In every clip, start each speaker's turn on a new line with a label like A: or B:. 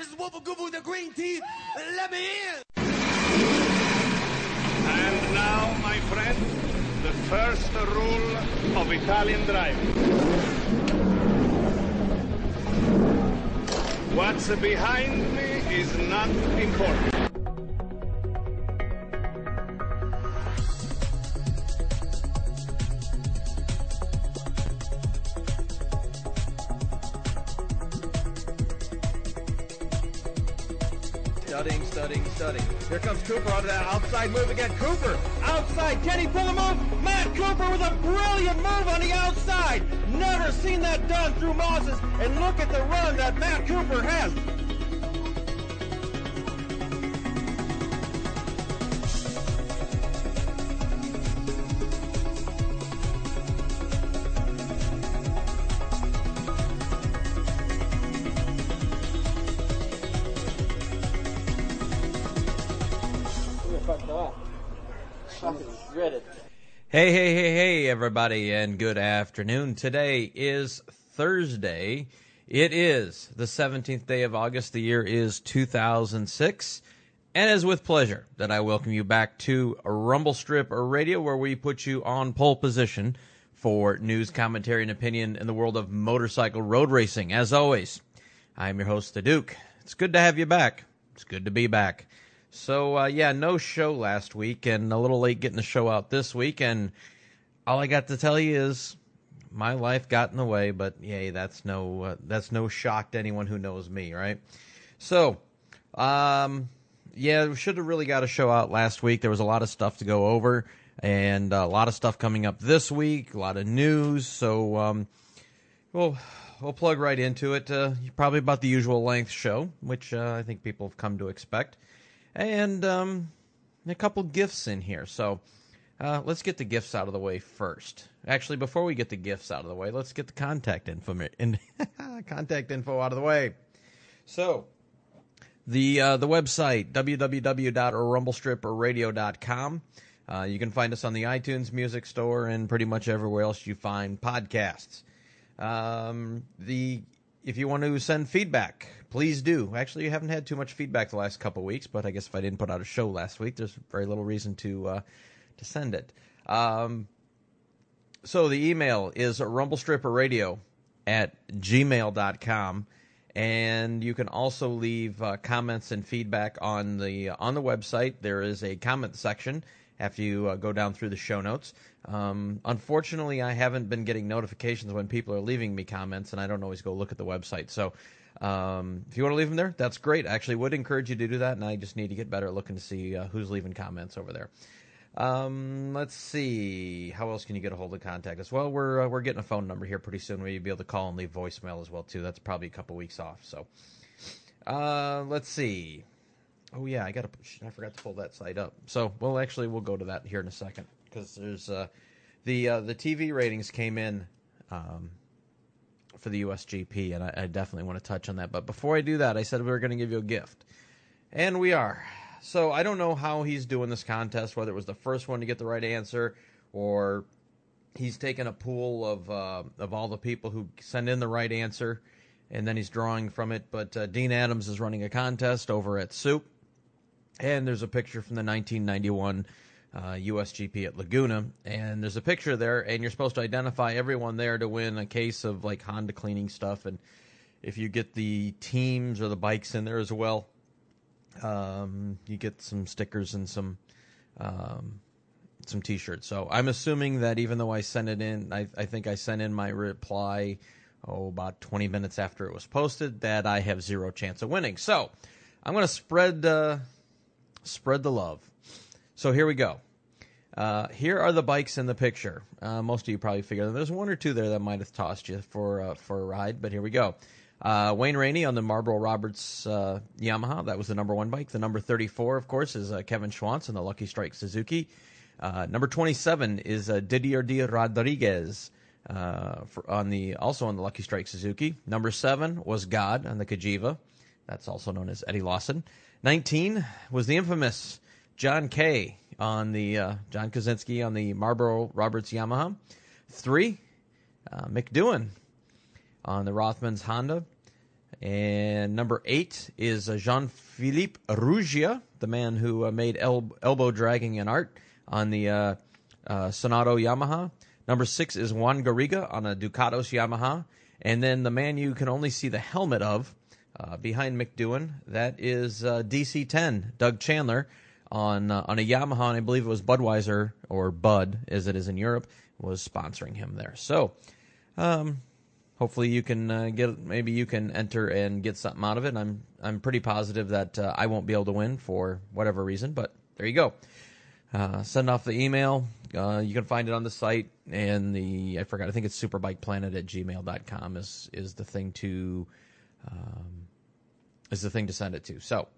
A: is Gubba with the green tea. Let me in.
B: And now, my friend, the first rule of Italian driving. What's behind me is not important.
C: Studying. Here comes Cooper on that outside move again. Cooper, outside. Can he pull a move? Matt Cooper with a brilliant move on the outside. Never seen that done through Moses. And look at the run that Matt Cooper has. Hey, hey, hey, hey, everybody, and good afternoon. Today is Thursday. It is the 17th day of August. The year is 2006. And it is with pleasure that I welcome you back to Rumble Strip Radio, where we put you on pole position for news, commentary, and opinion in the world of motorcycle road racing. As always, I'm your host, The Duke. It's good to have you back. It's good to be back. So uh, yeah, no show last week, and a little late getting the show out this week. And all I got to tell you is my life got in the way. But yay, that's no uh, that's no shock to anyone who knows me, right? So, um, yeah, we should have really got a show out last week. There was a lot of stuff to go over, and a lot of stuff coming up this week. A lot of news. So, um, we'll we'll plug right into it. Uh, probably about the usual length show, which uh, I think people have come to expect and um, a couple gifts in here. So uh, let's get the gifts out of the way first. Actually, before we get the gifts out of the way, let's get the contact info in, contact info out of the way. So the uh, the website www.rumblestripradio.com. Uh, you can find us on the iTunes Music Store and pretty much everywhere else you find podcasts. Um, the if you want to send feedback, please do. Actually, you haven't had too much feedback the last couple weeks, but I guess if I didn't put out a show last week, there's very little reason to uh, to send it. Um, so the email is rumblestripradio at gmail.com. And you can also leave uh, comments and feedback on the on the website. There is a comment section after you uh, go down through the show notes. Um, unfortunately, I haven't been getting notifications when people are leaving me comments, and I don't always go look at the website. So um, if you want to leave them there, that's great. I actually would encourage you to do that, and I just need to get better at looking to see uh, who's leaving comments over there. Um, let's see. How else can you get a hold of contact us? Well, we're uh, we're getting a phone number here pretty soon where you'll be able to call and leave voicemail as well too. That's probably a couple weeks off. So, uh, let's see. Oh yeah, I got to. I forgot to pull that site up. So, well, actually, we'll go to that here in a second because there's uh, the uh, the TV ratings came in um, for the USGP, and I, I definitely want to touch on that. But before I do that, I said we were going to give you a gift, and we are. So I don't know how he's doing this contest, whether it was the first one to get the right answer, or he's taken a pool of uh, of all the people who send in the right answer, and then he's drawing from it. But uh, Dean Adams is running a contest over at Soup, and there's a picture from the 1991 uh, USGP at Laguna, and there's a picture there, and you're supposed to identify everyone there to win a case of like Honda cleaning stuff, and if you get the teams or the bikes in there as well, um, you get some stickers and some um, some T-shirts. So I'm assuming that even though I sent it in, I, I think I sent in my reply oh about 20 minutes after it was posted that I have zero chance of winning. So I'm going to spread uh, spread the love. So here we go. Uh, here are the bikes in the picture. Uh, most of you probably figured there's one or two there that might have tossed you for uh, for a ride, but here we go. Uh, Wayne Rainey on the Marlboro Roberts uh, Yamaha. That was the number one bike. The number 34, of course, is uh, Kevin Schwantz on the Lucky Strike Suzuki. number 27 is Didier de Radiguès for, on the also on the Lucky Strike Suzuki. Number seven was God on the Cagiva. That's also known as Eddie Lawson. 19 was the infamous John Kay on the uh, John Kocinski on the Marlboro Roberts Yamaha. Three, uh, on the Rothmans Honda. And number eight is uh, Jean Philippe Ruggia, the man who uh, made el- elbow dragging an art on the uh, uh, Sonauto Yamaha. Number six is Juan Garriga on a Ducados Yamaha. And then the man you can only see the helmet of uh, behind Mick Doohan, that is uh, DC10, Doug Chandler, on uh, on a Yamaha, and I believe it was Budweiser or Bud, as it is in Europe, was sponsoring him there. So, um, hopefully you can uh, get maybe you can enter and get something out of it. I'm I'm pretty positive that uh, I won't be able to win for whatever reason, but there you go. Uh, send off the email. Uh, you can find it on the site and the I forgot I think it's superbikeplanet at gmail.com is is the thing to um, is the thing to send it to. So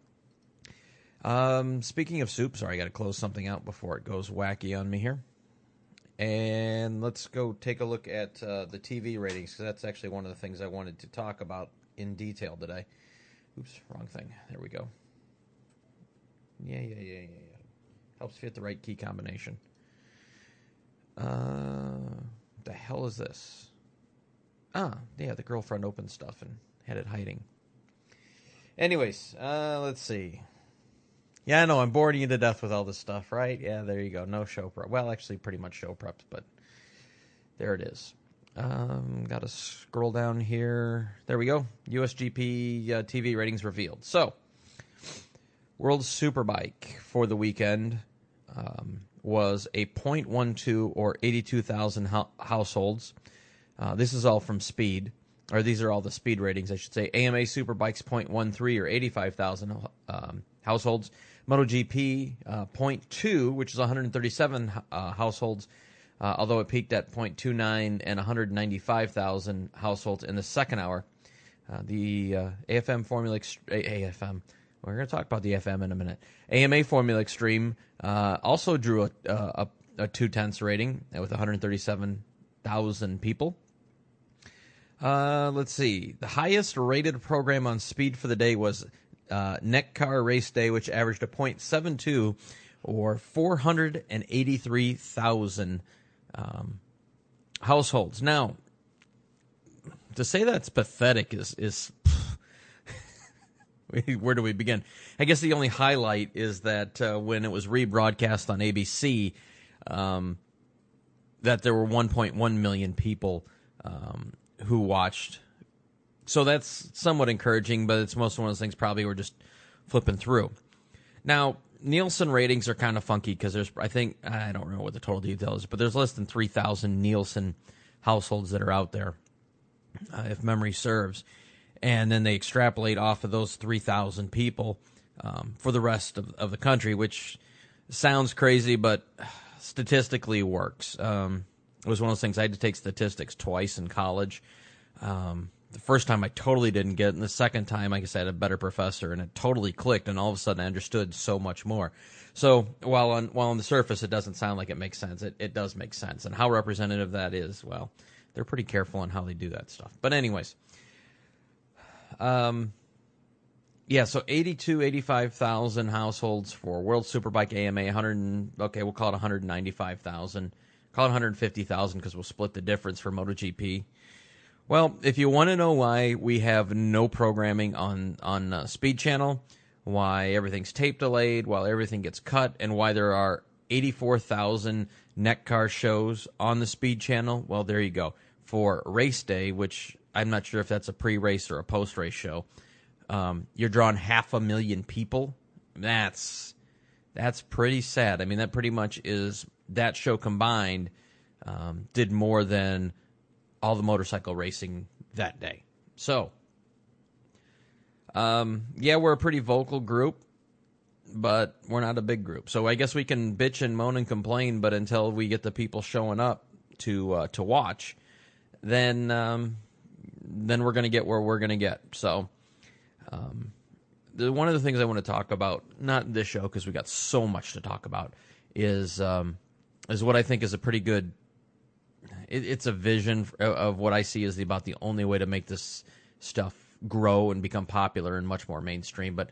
C: um, speaking of soup, sorry, I got to close something out before it goes wacky on me here. And let's go take a look at uh, the TV ratings because that's actually one of the things I wanted to talk about in detail today. Oops, wrong thing. There we go. Yeah, yeah, yeah, yeah, yeah. Helps fit the right key combination. Uh, the hell is this? Ah, yeah, the girlfriend opened stuff and had it hiding. Anyways, uh, let's see. Yeah, I know I'm boring you to death with all this stuff, right? Yeah, there you go. No show prep. Well, actually, pretty much show preps, but there it is. Um, Got to scroll down here. There we go. USGP uh, TV ratings revealed. So, World Superbike for the weekend um, was a 0.12 or 82,000 ho- households. Uh, this is all from Speed, or these are all the Speed ratings, I should say. AMA Superbikes 0.13 or 85,000 um, households. MotoGP uh, 0.2, which is 137 uh, households, uh, although it peaked at 0.29 and 195,000 households in the second hour. Uh, the uh, AFM Formula Ext- AFM. We're going to talk about the FM in a minute. AMA Formula Extreme uh, also drew a, a, a two tenths rating with 137,000 people. Uh, let's see. The highest rated program on speed for the day was uh, Car Race Day, which averaged a .72 or 483,000 um, households. Now, to say that's pathetic is is where do we begin? I guess the only highlight is that uh, when it was rebroadcast on ABC, um, that there were 1.1 million people um, who watched so that's somewhat encouraging, but it's most one of those things probably we're just flipping through. Now, Nielsen ratings are kind of funky because there's, I think, I don't know what the total detail is, but there's less than 3,000 Nielsen households that are out there, uh, if memory serves. And then they extrapolate off of those 3,000 people um, for the rest of, of the country, which sounds crazy, but statistically works. Um, it was one of those things I had to take statistics twice in college. Um, the first time I totally didn't get it, and the second time, I guess I had a better professor, and it totally clicked, and all of a sudden I understood so much more. So while on while on the surface it doesn't sound like it makes sense, it, it does make sense. And how representative that is, well, they're pretty careful on how they do that stuff. But anyways, um, yeah, so 82, 85,000 households for World Superbike AMA, 100, okay, we'll call it 195,000. Call it 150,000 because we'll split the difference for MotoGP. Well, if you want to know why we have no programming on on uh, Speed Channel, why everything's tape delayed, while everything gets cut, and why there are 84,000 car shows on the Speed Channel, well, there you go. For race day, which I'm not sure if that's a pre-race or a post-race show, um, you're drawing half a million people. That's that's pretty sad. I mean, that pretty much is that show combined um, did more than all the motorcycle racing that day. So, um, yeah, we're a pretty vocal group, but we're not a big group. So I guess we can bitch and moan and complain, but until we get the people showing up to uh, to watch, then um, then we're to get where we're to get. So, um, the, one of the things I want to talk about, not this show because we got so much to talk about, is um, is what I think is a pretty good it, it's a vision of what I see as the, about the only way to make this stuff grow and become popular and much more mainstream. But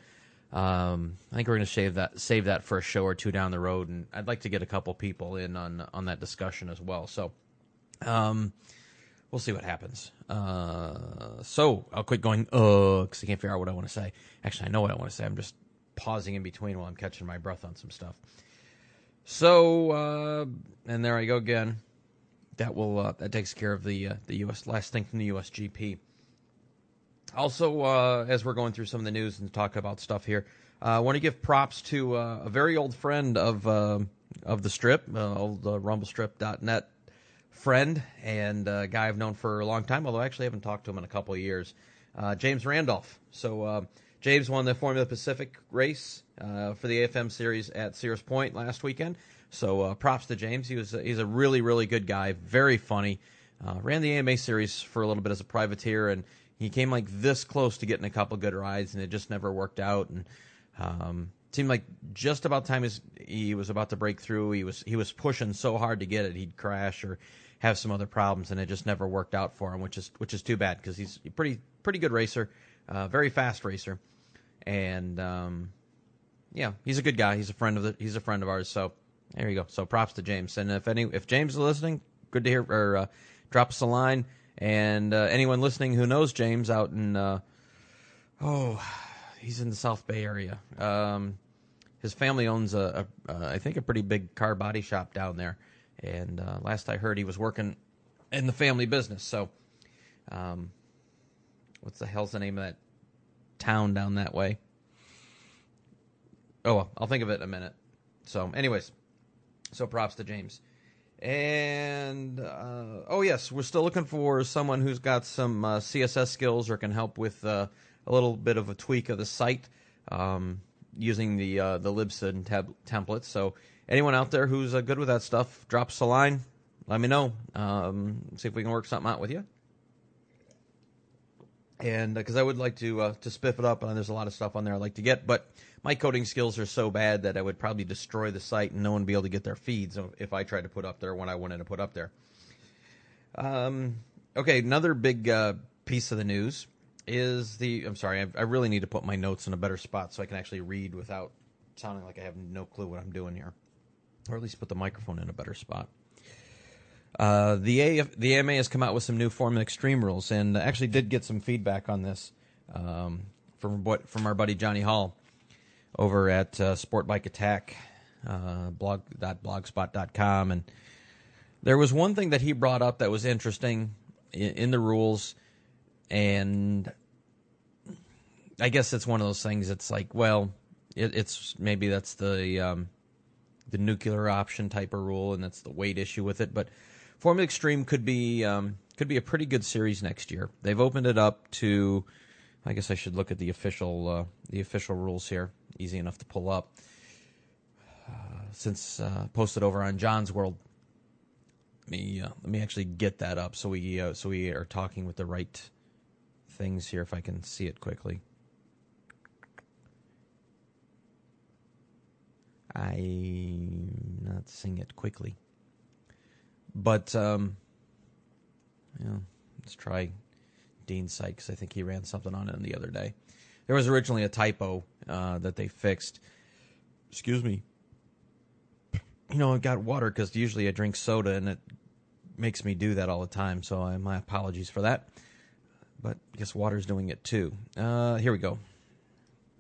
C: um, I think we're going to save that save that for a show or two down the road, and I'd like to get a couple people in on on that discussion as well. So, um, we'll see what happens. Uh, so I'll quit going uh because I can't figure out what I want to say. Actually, I know what I want to say. I'm just pausing in between while I'm catching my breath on some stuff. So uh, and there I go again. That will uh, that takes care of the uh, the U.S. last thing from the USGP. Also, uh, as we're going through some of the news and talk about stuff here, uh, I want to give props to uh, a very old friend of uh, of the strip, uh, old uh, RumbleStrip.net friend and guy I've known for a long time. Although I actually haven't talked to him in a couple of years. James Randolph. So James won the Formula Pacific race for the AFM series at Sears Point last weekend. So uh, props to James. He was he's a really really good guy, very funny. Uh, ran the AMA series for a little bit as a privateer, and he came like this close to getting a couple good rides, and it just never worked out. And um, seemed like just about time his, he was about to break through, he was he was pushing so hard to get it, he'd crash or have some other problems, and it just never worked out for him, which is which is too bad because he's a pretty pretty good racer, uh, very fast racer, and um, yeah, he's a good guy. He's a friend of the he's a friend of ours. So there you go. So props to James. And if any if James is listening, good to hear. Or uh, drop us a line. And uh, anyone listening who knows James out in uh, oh, he's in the South Bay area. Um, his family owns a, a, a I think a pretty big car body shop down there. And uh, last I heard, he was working in the family business. So, um, what's the hell's the name of that town down that way? Oh, well, I'll think of it in a minute. So, anyways, so props to James. And uh, oh yes, we're still looking for someone who's got some uh, CSS skills or can help with uh, a little bit of a tweak of the site um, using the uh, the Libsyn tab- templates. So anyone out there who's uh, good with that stuff, drop us a line. Let me know. Um, see if we can work something out with you. And because I would like to uh, to spiff it up, and there's a lot of stuff on there I like to get, but my coding skills are so bad that I would probably destroy the site and no one would be able to get their feeds if I tried to put up there when I wanted to put up there. Um, okay, another big uh, piece of the news is the. I'm sorry, I, I, really need to put my notes in a better spot so I can actually read without sounding like I have no clue what I'm doing here, or at least put the microphone in a better spot. Uh, the AF, the AMA has come out with some new Formula Extreme rules, and actually did get some feedback on this um, from from our buddy Johnny Hall over at uh, Sport Bike Attack uh, blog.blogspot.com, and there was one thing that he brought up that was interesting in, in the rules, and I guess it's one of those things. It's like, well, it, it's maybe that's the um, the nuclear option type of rule, and that's the weight issue with it, but Formula Extreme could be um, could be a pretty good series next year. They've opened it up to. I guess I should look at the official uh, the official rules here. Easy enough to pull up. Uh, since uh, posted over on John's World. Let me uh, let me actually get that up so we uh, so we are talking with the right things here. If I can see it quickly. I'm not seeing it quickly. But um, yeah, let's try Dean site because I think he ran something on it the other day. There was originally a typo uh, that they fixed. Excuse me. You know, I got water because usually I drink soda and it makes me do that all the time. So I, my apologies for that. But I guess water's doing it too. Uh, here we go.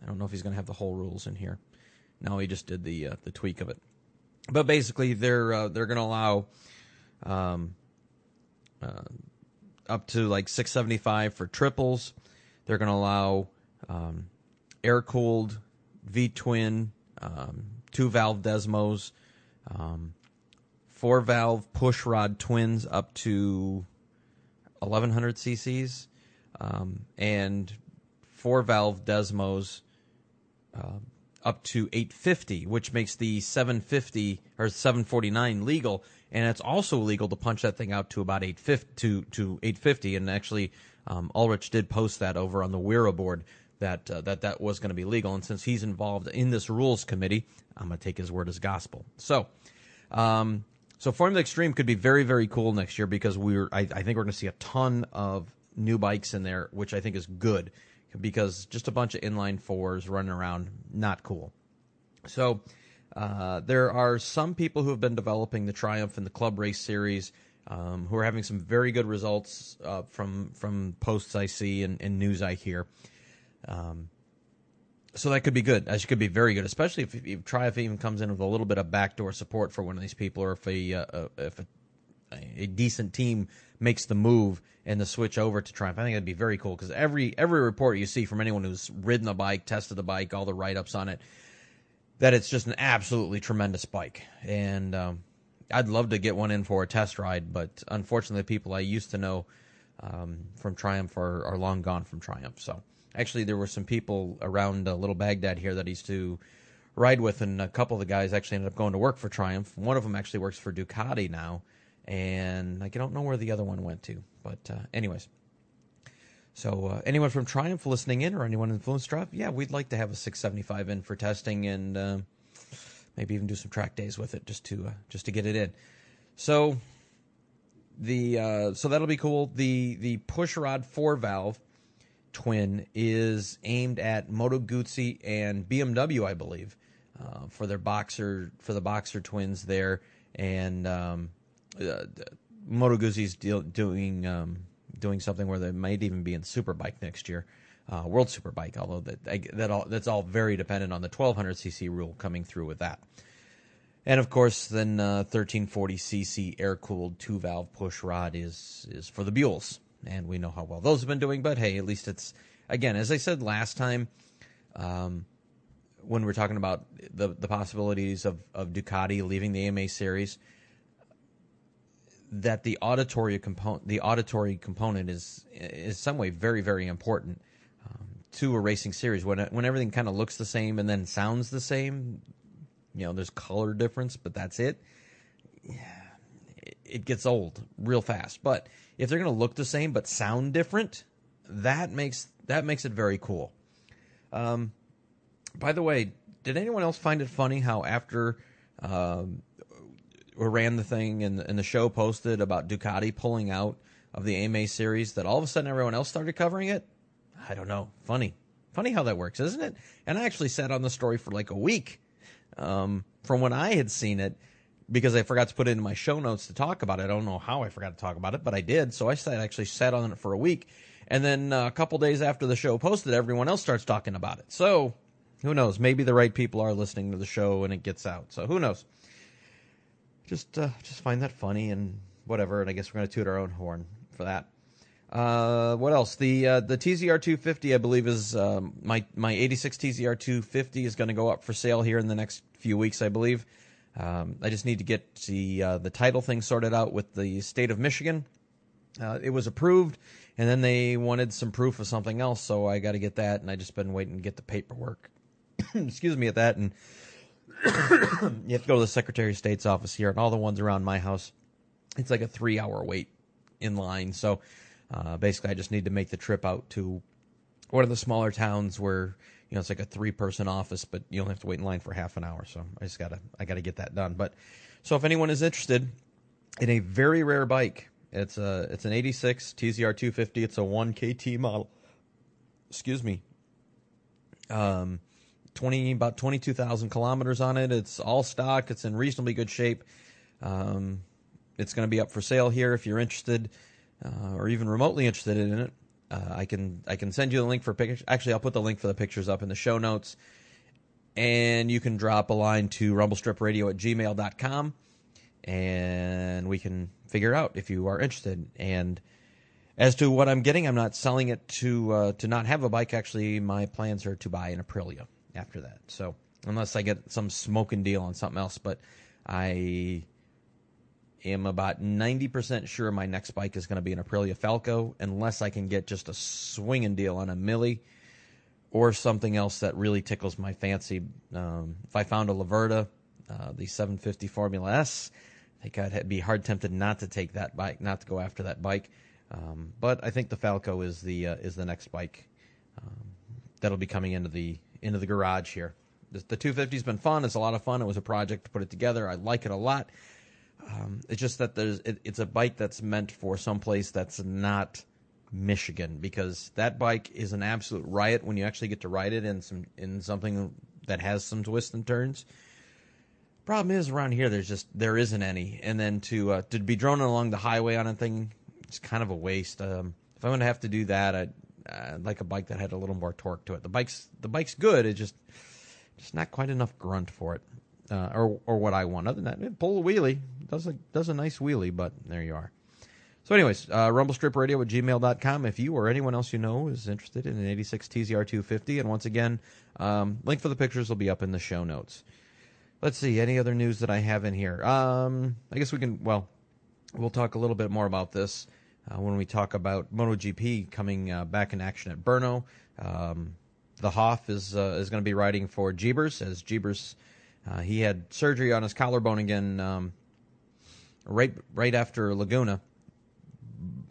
C: I don't know if he's going to have the whole rules in here. No, he just did the uh, the tweak of it. But basically, they're uh, they're going to allow um, uh, up to like 675 for triples. They're going to allow um, air cooled V twin, um, two valve Desmos, um, four valve push rod twins up to 1100 cc's, um, and four valve Desmos uh, up to 850, which makes the 750 or 749 legal and it's also legal to punch that thing out to about 850 to, to 850 and actually um, Ulrich did post that over on the WERA board that uh, that that was going to be legal. And since he's involved in this rules committee I'm going to take his word as gospel. So um, so Formula Extreme could be very very cool next year because we're I, I think we're going to see a ton of new bikes in there which I think is good because just a bunch of inline fours running around not cool. So uh, there are some people who have been developing the Triumph and the Club Race series um, who are having some very good results uh, from from posts I see and, and news I hear. Um, so that could be good. That could be very good, especially if, if Triumph even comes in with a little bit of backdoor support for one of these people, or if a uh, if a, a, decent team makes the move and the switch over to Triumph. I think that'd be very cool because every every report you see from anyone who's ridden the bike, tested the bike, all the write ups on it, that it's just an absolutely tremendous bike. And um, I'd love to get one in for a test ride, but unfortunately, people I used to know um, from Triumph are, are long gone from Triumph. So actually, there were some people around uh, Little Baghdad here that used to ride with, and a couple of the guys actually ended up going to work for Triumph. One of them actually works for Ducati now, and like, I don't know where the other one went to. But uh, anyways. So uh, anyone from Triumph listening in, or anyone in Fluence Drive, yeah, we'd like to have a 675 in for testing and uh, maybe even do some track days with it just to uh, just to get it in. So the uh, so that'll be cool. The the pushrod four valve twin is aimed at Moto Guzzi and BMW, I believe, uh, for their boxer for the boxer twins there, and um, uh, Moto Guzzi's doing um, doing something where they might even be in Superbike next year uh, World Superbike, although that that all that's all very dependent on the 1200cc rule coming through with that. And of course, then uh, 1340cc air cooled two valve push rod is is for the Buells, and we know how well those have been doing. But hey, at least it's again, as I said last time, um, when we are talking about the the possibilities of of Ducati leaving the AMA series, that the auditory component the auditory component is is some way very very important to a racing series when when everything kind of looks the same and then sounds the same. You know, there's color difference, but that's it. Yeah, it, it gets old real fast. But if they're going to look the same but sound different, that makes that makes it very cool. Um, by the way, did anyone else find it funny how after um, ran the thing and, and the show posted about Ducati pulling out of the AMA series that all of a sudden everyone else started covering it? I don't know. Funny. Funny how that works, isn't it? And I actually sat on the story for like a week um, from when I had seen it because I forgot to put it in my show notes to talk about it. I don't know how I forgot to talk about it, but I did. So I actually sat on it for a week. And then uh, a couple days after the show posted, everyone else starts talking about it. So who knows? Maybe the right people are listening to the show and it gets out. So who knows? Just uh, just find that funny and whatever. And I guess we're going to toot our own horn for that. Uh, what else? The uh, the TZR 250, I believe, is um, my my 86 TZR 250 is going to go up for sale here in the next few weeks, I believe. Um, I just need to get the uh, the title thing sorted out with the state of Michigan. Uh, it was approved, and then they wanted some proof of something else, so I got to get that, and I just been waiting to get the paperwork. Excuse me at that, and you have to go to the Secretary of State's office here, and all the ones around my house. It's like a three hour wait in line, so uh, basically, I just need to make the trip out to one of the smaller towns where you know it's like a three person office, but you only have to wait in line for half an hour. So I just gotta I gotta get that done. But so if anyone is interested in a very rare bike, it's a it's an '86 TZR 250. It's a one KT model. Excuse me. Um, twenty about twenty two thousand kilometers on it. It's all stock. It's in reasonably good shape. Um, it's going to be up for sale here if you're interested uh, or even remotely interested in it, uh, I can I can send you the link for pictures. Actually, I'll put the link for the pictures up in the show notes, and you can drop a line to rumblestripradio at gmail.com, and we can figure out if you are interested. And as to what I'm getting, I'm not selling it to uh, to not have a bike. Actually, my plans are to buy an Aprilia after that. So unless I get some smoking deal on something else, but I am about 90% sure my next bike is going to be an Aprilia Falco unless I can get just a swinging deal on a Mille or something else that really tickles my fancy. Um, if I found a Laverda, uh, the 750 Formula S, I think I'd be hard tempted not to take that bike, not to go after that bike. Um, but I think the Falco is the uh, is the next bike um, that'll be coming into the into the garage here. The, the 250's been fun. It's a lot of fun. It was a project to put it together. I like it a lot. Um, it's just that there's it, it's a bike that's meant for someplace that's not Michigan because that bike is an absolute riot when you actually get to ride it in some in something that has some twists and turns. Problem is around here there's just there isn't any, and then to uh, to be droning along the highway on a thing, it's kind of a waste. Um, if I'm gonna have to do that, I'd, I'd like a bike that had a little more torque to it. The bike's the bike's good. It's just just not quite enough grunt for it, uh, or or what I want. Other than that, pull a wheelie does a does a nice wheelie, but there you are. So, anyways, uh, rumblestripradio at gmail.com. If you or anyone else you know is interested in an 86 TZR 250, and once again, um, link for the pictures will be up in the show notes. Let's see, any other news that I have in here? Um, I guess we can, well, we'll talk a little bit more about this uh, when we talk about MotoGP coming uh, back in action at Brno. Um, the Hoff is uh, is going to be riding for Gibers, as Gibers, uh, he had surgery on his collarbone again um, right right after Laguna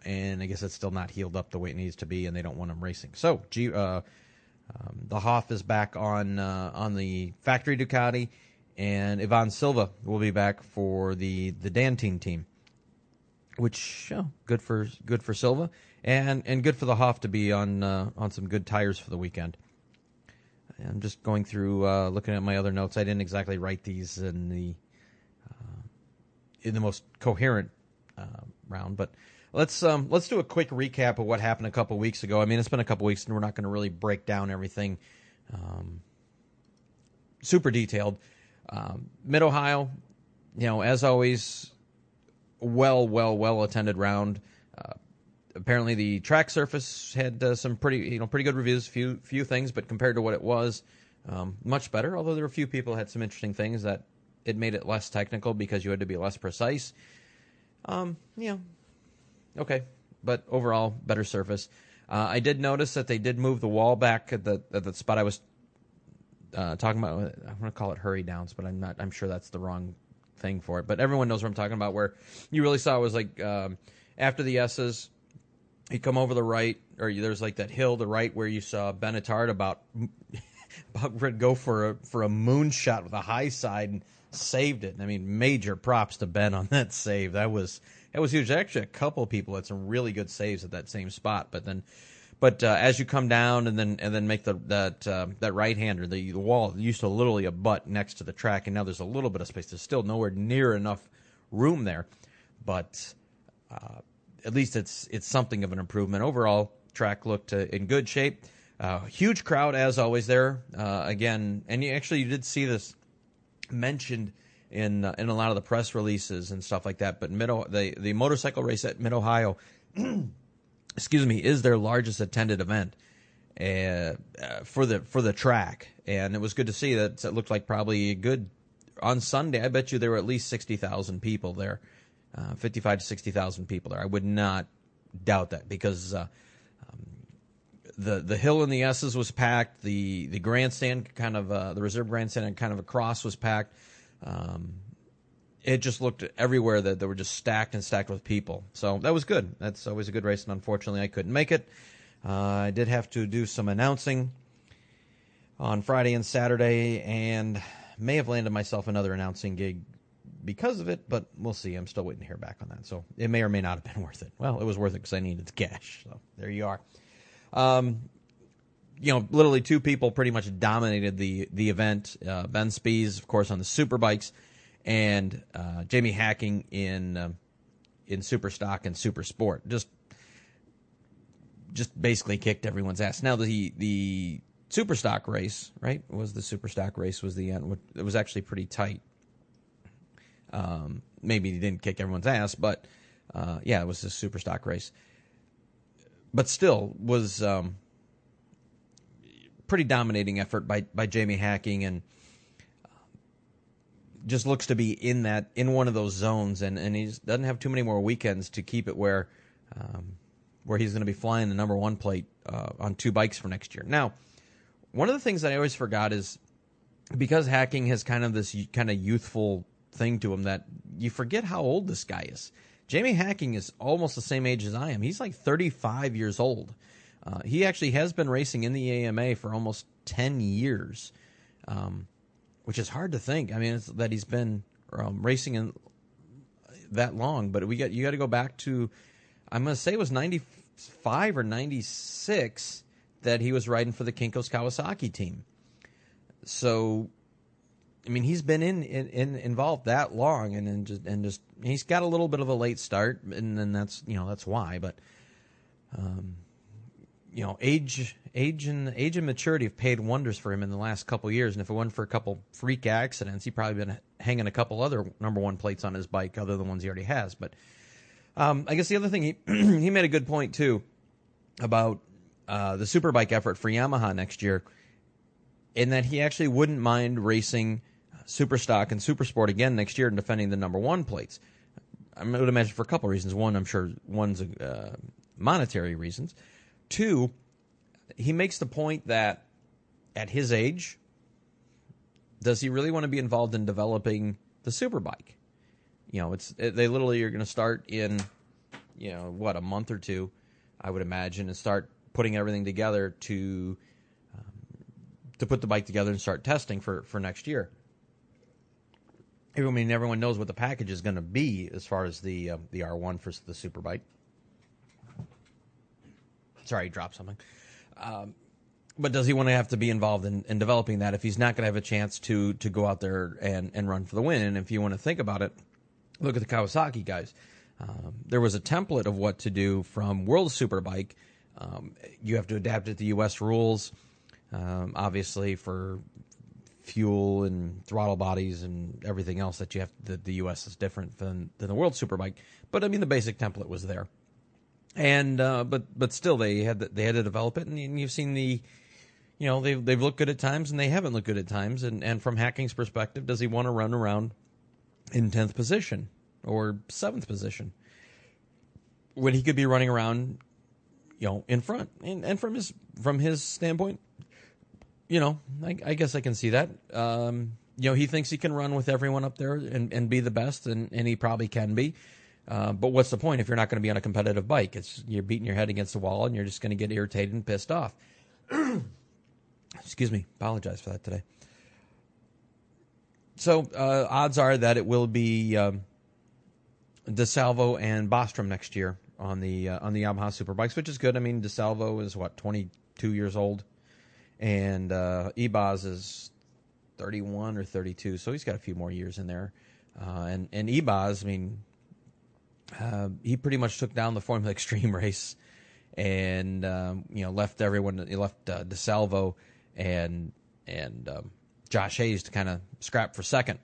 C: and I guess it's still not healed up the way it needs to be, and they don't want him racing. So, G, um, the Hoff is back on on the factory Ducati, and Ivan Silva will be back for the the d'Antin team, which oh, good for good for Silva, and and good for the Hoff to be on uh, on some good tires for the weekend. I'm just going through uh, looking at my other notes. I didn't exactly write these in the uh, in the most coherent uh, round, but Let's um, let's do a quick recap of what happened a couple weeks ago. I mean, it's been a couple weeks, and we're not going to really break down everything um, super detailed. Um, Mid Ohio, you know, as always, well, well, well attended round. Uh, apparently, the track surface had uh, some pretty, you know, pretty good reviews. Few few things, but compared to what it was, um, much better. Although there were a few people had some interesting things that it made it less technical because you had to be less precise. Um, know, Okay, but overall better surface. Uh, I did notice that they did move the wall back at the at the spot I was uh, talking about. I'm going to call it hurry downs, but I'm not. I'm sure that's the wrong thing for it. But everyone knows what I'm talking about. Where you really saw it was like um, after the S's, you come over the right, or there's like that hill to the right where you saw Ben Attard about about go for a for a moonshot with a high side and saved it. I mean, major props to Ben on that save. That was that was huge. Actually, a couple people had some really good saves at that same spot. But then, but uh, as you come down and then and then make the that uh, that right hander, the, the wall used to literally a butt next to the track, and now there's a little bit of space. There's still nowhere near enough room there, but uh, at least it's it's something of an improvement. Overall, track looked uh, in good shape. Uh, huge crowd as always there. Uh, again, and you, actually you did see this mentioned in in a lot of the press releases and stuff like that. But Mid the the motorcycle race at Mid Ohio, excuse me, is their largest attended event uh, uh, for the for the track, and it was good to see that it looked like probably a good on Sunday. I bet you there were at least sixty thousand people there, uh, fifty five to sixty thousand people there. I would not doubt that because. Uh, um, the the hill in the S's was packed. The the grandstand, kind of uh, the reserve grandstand, and kind of across was packed. Um, it just looked everywhere that they were just stacked and stacked with people. So that was good. That's always a good race, and unfortunately, I couldn't make it. Uh, I did have to do some announcing on Friday and Saturday, and may have landed myself another announcing gig because of it, but we'll see. I'm still waiting to hear back on that. So it may or may not have been worth it. Well, it was worth it because I needed the cash. So there you are. Um, you know, literally two people pretty much dominated the the event. Uh, ben Spies, of course, on the super bikes, and uh, Jamie Hacking in uh, in super stock and super sport. Just just basically kicked everyone's ass. Now the the super stock race, right? Was the super stock race was the end? It was actually pretty tight. Um, maybe he didn't kick everyone's ass, but uh, yeah, it was a super stock race. But still was. Um, pretty dominating effort by by Jamie Hacking and just looks to be in that in one of those zones and and he doesn't have too many more weekends to keep it where um, where he's going to be flying the number one plate uh, on two bikes for next year. Now, one of the things that I always forgot is because hacking has kind of this kind of youthful thing to him that you forget how old this guy is. Jamie Hacking is almost the same age as I am. He's like 35 years old. Uh, he actually has been racing in the AMA for almost 10 years, um, which is hard to think. I mean, that he's been um, racing in that long, but we got you got to go back to I'm going to say it was 95 or 96 that he was riding for the Kinko's Kawasaki team. So I mean, he's been in, in, in involved that long, and then just and just he's got a little bit of a late start, and then that's you know that's why. But, um, you know, age age and age and maturity have paid wonders for him in the last couple years. And if it wasn't for a couple freak accidents, he'd probably been hanging a couple other number one plates on his bike, other than the ones he already has. But um, I guess the other thing he he made a good point too about uh, the superbike effort for Yamaha next year, in that he actually wouldn't mind racing Superstock and Supersport again next year and defending the number one plates. I would imagine for a couple reasons. One, I'm sure one's uh, monetary reasons. Two, he makes the point that at his age, does he really want to be involved in developing the superbike? You know, it's they literally are going to start in, you know, what a month or two, I would imagine, and start putting everything together to um, to put the bike together and start testing for for next year. I mean, everyone knows what the package is going to be as far as the uh, the R1 for the superbike. Sorry, dropped something. Um, but does he want to have to be involved in, in developing that if he's not going to have a chance to to go out there and, and run for the win? And if you want to think about it, look at the Kawasaki guys. Um, there was a template of what to do from World Superbike. Um, you have to adapt it to U.S. rules, um, obviously for fuel and throttle bodies and everything else that you have. That the U.S. is different than than the World Superbike, but I mean the basic template was there and uh, but but still they had they had to develop it, and you've seen the, you know they've they've looked good at times and they haven't looked good at times, and and from Hacking's perspective, does he want to run around in tenth position or seventh position when he could be running around, you know, in front, and and from his from his standpoint, you know, I, I guess I can see that. Um, you know, he thinks he can run with everyone up there and, and be the best, and, and he probably can be. Uh, but what's the point if you're not going to be on a competitive bike? It's you're beating your head against the wall and you're just going to get irritated and pissed off. Excuse me. Apologize for that today. So uh, odds are that it will be um, DiSalvo and Bostrom next year on the uh, on the Yamaha Superbikes, which is good. I mean, DiSalvo is what 22 years old, and uh, EBoz is 31 or 32, so he's got a few more years in there. Uh, and and EBoz, I mean, uh, he pretty much took down the Formula Extreme race, and um, you know left everyone. He left uh, DiSalvo and and um, Josh Hayes to kind of scrap for second,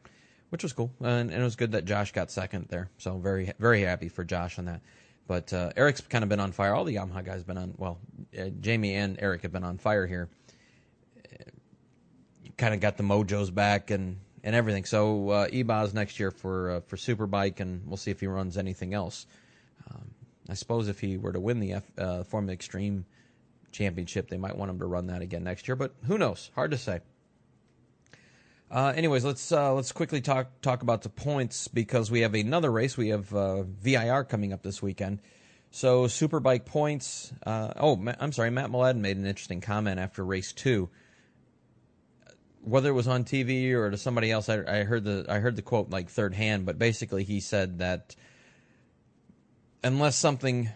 C: which was cool, and, and, it was good that Josh got second there. So very very happy for Josh on that. But uh, Eric's kind of been on fire. All the Yamaha guys been on. Well, uh, Jamie and Eric have been on fire here. Kind of got the mojos back and and everything. So uh, EBoz next year for uh, for Superbike, and we'll see if he runs anything else. Um, I suppose if he were to win the F, uh, Formula Extreme Championship, they might want him to run that again next year. But who knows? Hard to say. Uh, anyways, let's uh, let's quickly talk talk about the points because we have another race. We have uh, VIR coming up this weekend. So Superbike points. Uh, oh, I'm sorry. Matt Mladin made an interesting comment after race two whether it was on TV or to somebody else, I, I, heard the I heard the quote like third hand, but basically he said that unless something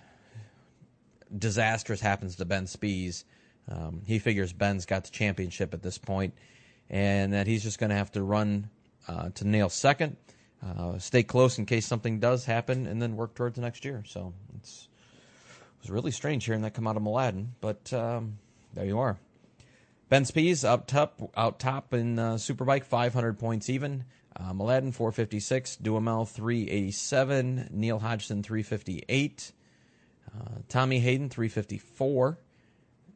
C: disastrous happens to Ben Spies, um, he figures Ben's got the championship at this point, and that he's just going to have to run uh, to nail second, uh, stay close in case something does happen, and then work towards the next year. So it's it was really strange hearing that come out of Mladin, but um, there you are. Ben Spies up top, out top in uh, Superbike, 500 points even. Uh, Mladin 456, Duhamel 387, Neil Hodgson 358, uh, Tommy Hayden 354,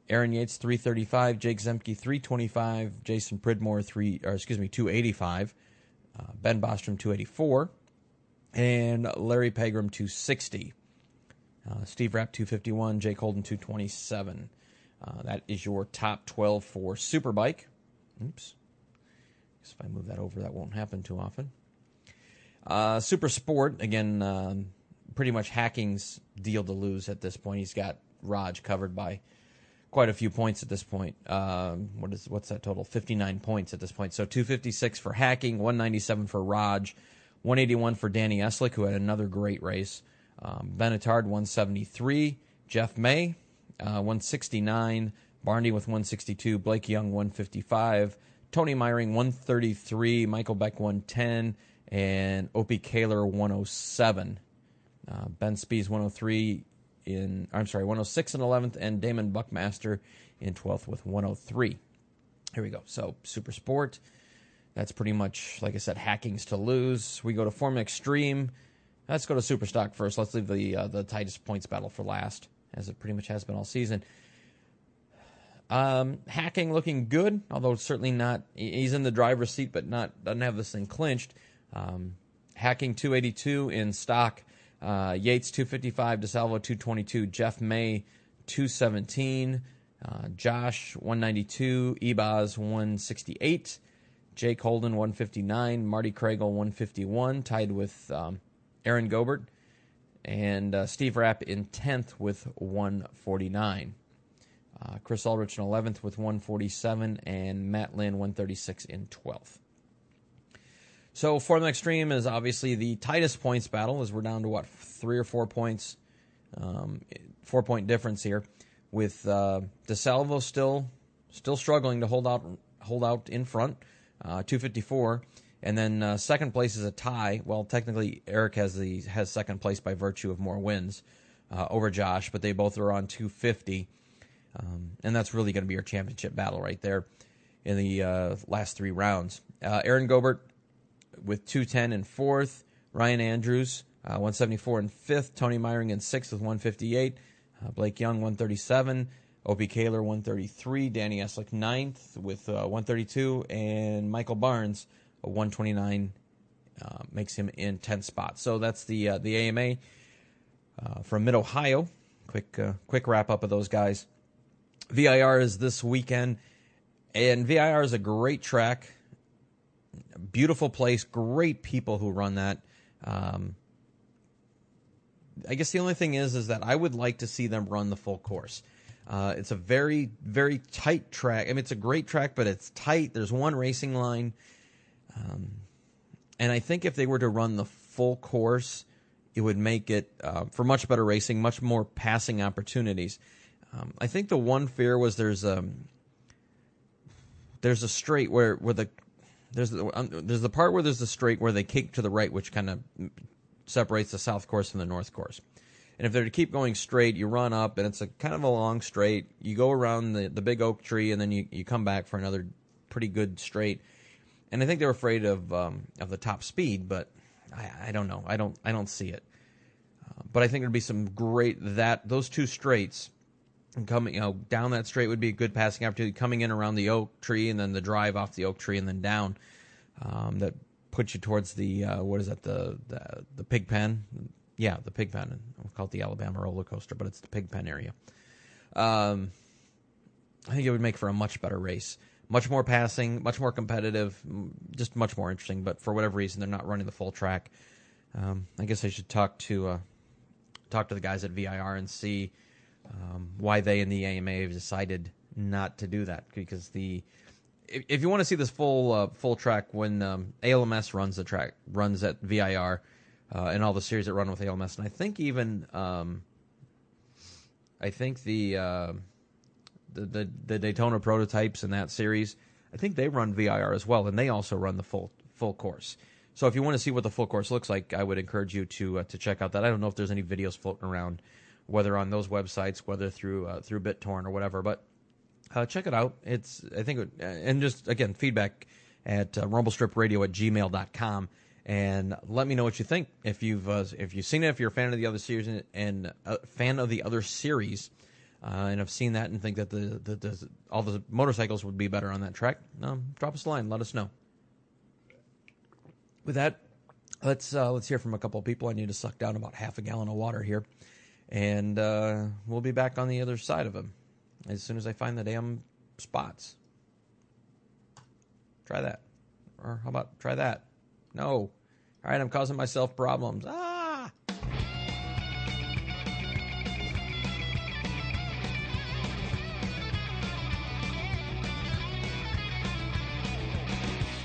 C: Aaron Yates 335, Jake Zemke 325, Jason Pridmore 3 or excuse me 285, uh, Ben Bostrom 284, and Larry Pegram 260. Uh, Steve Rapp 251, Jake Holden 227. Uh, that is your top 12 for Superbike. Oops. Guess if I move that over, that won't happen too often. Uh, Super Sport, again, um, pretty much Hacking's deal to lose at this point. He's got Raj covered by quite a few points at this point. Um, what is what's that total? 59 points at this point. So 256 for Hacking, 197 for Raj, 181 for Danny Eslick, who had another great race. Um, Ben Attard 173, Jeff May uh, 169. Barney with 162. Blake Young 155. Tony Meiring 133, Michael Beck 110, and Opie Caylor 107. Uh, ben Spies 103 in, I'm sorry, 106 in 11th, and Damon Buckmaster in 12th with 103. Here we go. So, Super Sport. That's pretty much, like I said, hackings to lose. We go to Formula Extreme. Let's go to Super Stock first. Let's leave the uh, the tightest points battle for last, as it pretty much has been all season. Um, hacking looking good, although certainly not. He's in the driver's seat, but not doesn't have this thing clinched. Um, hacking 282 in stock. Uh, Yates 255, DiSalvo 222, Jeff May 217, uh, Josh 192, EBoz 168, Jake Holden 159, Marty Kriegel 151, tied with um, Aaron Gobert, and uh, Steve Rapp in 10th with 149. Uh, Chris Ulrich in 11th with 147, and Matt Lynn 136 in 12th. So Formula Extreme is obviously the tightest points battle, as we're down to what three or four points, um, four point difference here, with uh, DiSalvo still still struggling to hold out hold out in front, uh, 254. And then uh, second place is a tie. Well, technically Eric has the has second place by virtue of more wins uh, over Josh, but they both are on 250, um, and that's really going to be your championship battle right there in the uh, last three rounds. Uh, Aaron Gobert with 210 in fourth, Ryan Andrews 174 in fifth, Tony Meiring in sixth with 158, Blake Young 137. Opie Caylor 133, Danny Eslick ninth with 132, and Michael Barnes a 129 uh, makes him in 10th spot. So that's the uh, the AMA uh, from Mid Ohio. Quick uh, quick wrap up of those guys. VIR is this weekend, and VIR is a great track, beautiful place, great people who run that. Um, I guess the only thing is, is that I would like to see them run the full course. Uh, it's a very, very tight track. I mean, it's a great track, but it's tight. There's one racing line. Um, and I think if they were to run the full course, it would make it uh, for much better racing, much more passing opportunities. Um, I think the one fear was there's a um, there's a straight where where the there's the, um, there's the part where there's the straight where they kick to the right, which kind of separates the south course from the north course. And if they're to keep going straight, you run up, and it's a kind of a long straight. You go around the, the big oak tree, and then you, you come back for another pretty good straight and I think they're afraid of um, of the top speed, but I, I, don't know. I don't I don't see it. Uh, but I think there'd be some great that those two straights coming you know down that straight would be a good passing opportunity. Coming in around the oak tree and then the drive off the oak tree and then down um, that puts you towards the uh, what is that the, the the pig pen? Yeah, the pig pen. We'll call it the Alabama roller coaster, but it's the pig pen area. Um, I think it would make for a much better race much more passing, much more competitive, just much more interesting. But for whatever reason, they're not running the full track. Um, I guess I should talk to uh, talk to the guys at VIR and see um, why they and the AMA have decided not to do that. Because the if, if you want to see this full uh, full track when um, ALMS runs the track runs at VIR uh, and all the series that run with ALMS, and I think even um, I think the uh, the, the, Daytona prototypes in that series, I think they run VIR as well, and they also run the full full course. So if you want to see what the full course looks like, I would encourage you to uh, to check out that. I don't know if there's any videos floating around, whether on those websites, whether through uh, through BitTorrent or whatever, but uh, check it out. It's I think and just again feedback at uh, rumblestripradio at gmail.com and let me know what you think. If you've uh, if you've seen it, if you're a fan of the other series and, and a fan of the other series, uh, and I've seen that and think that the, the, the, all the motorcycles would be better on that track, um, drop us a line. Let us know. With that, let's uh, let's hear from a couple of people. I need to suck down about half a gallon of water here, and uh, we'll be back on the other side of them as soon as I find the damn spots. Try that, or how about try that? No. All right, I'm causing myself problems. Ah.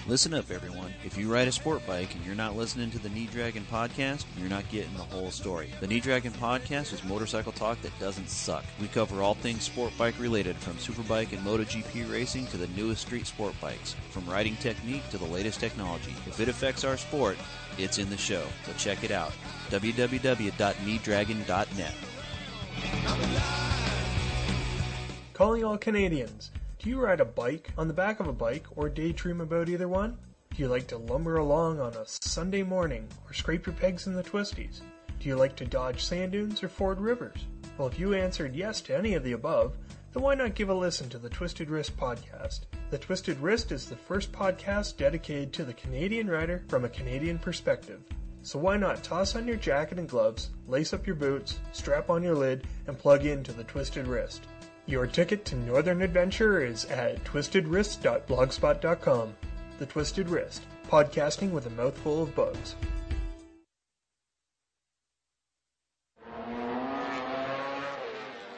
D: Listen up, everyone. If you ride a sport bike and you're not listening to the Knee Dragon podcast, you're not getting the whole story. The Knee Dragon podcast is motorcycle talk that doesn't suck. We cover all things sport bike related, from superbike and MotoGP racing to the newest street sport bikes, from riding technique to the latest technology. If it affects our sport, it's in the show. So check it out. www.kneedragon.net.
E: Calling all Canadians. Do you ride a bike, on the back of a bike, or daydream about either one? Do you like to lumber along on a Sunday morning, or scrape your pegs in the twisties? Do you like to dodge sand dunes or ford rivers? Well, if you answered yes to any of the above, then why not give a listen to the Twisted Wrist podcast? The Twisted Wrist is the first podcast dedicated to the Canadian rider from a Canadian perspective. So why not toss on your jacket and gloves, lace up your boots, strap on your lid, and plug into the Twisted Wrist. Your ticket to Northern Adventure is at twistedwrist.blogspot.com. The Twisted Wrist, podcasting with a mouthful of bugs.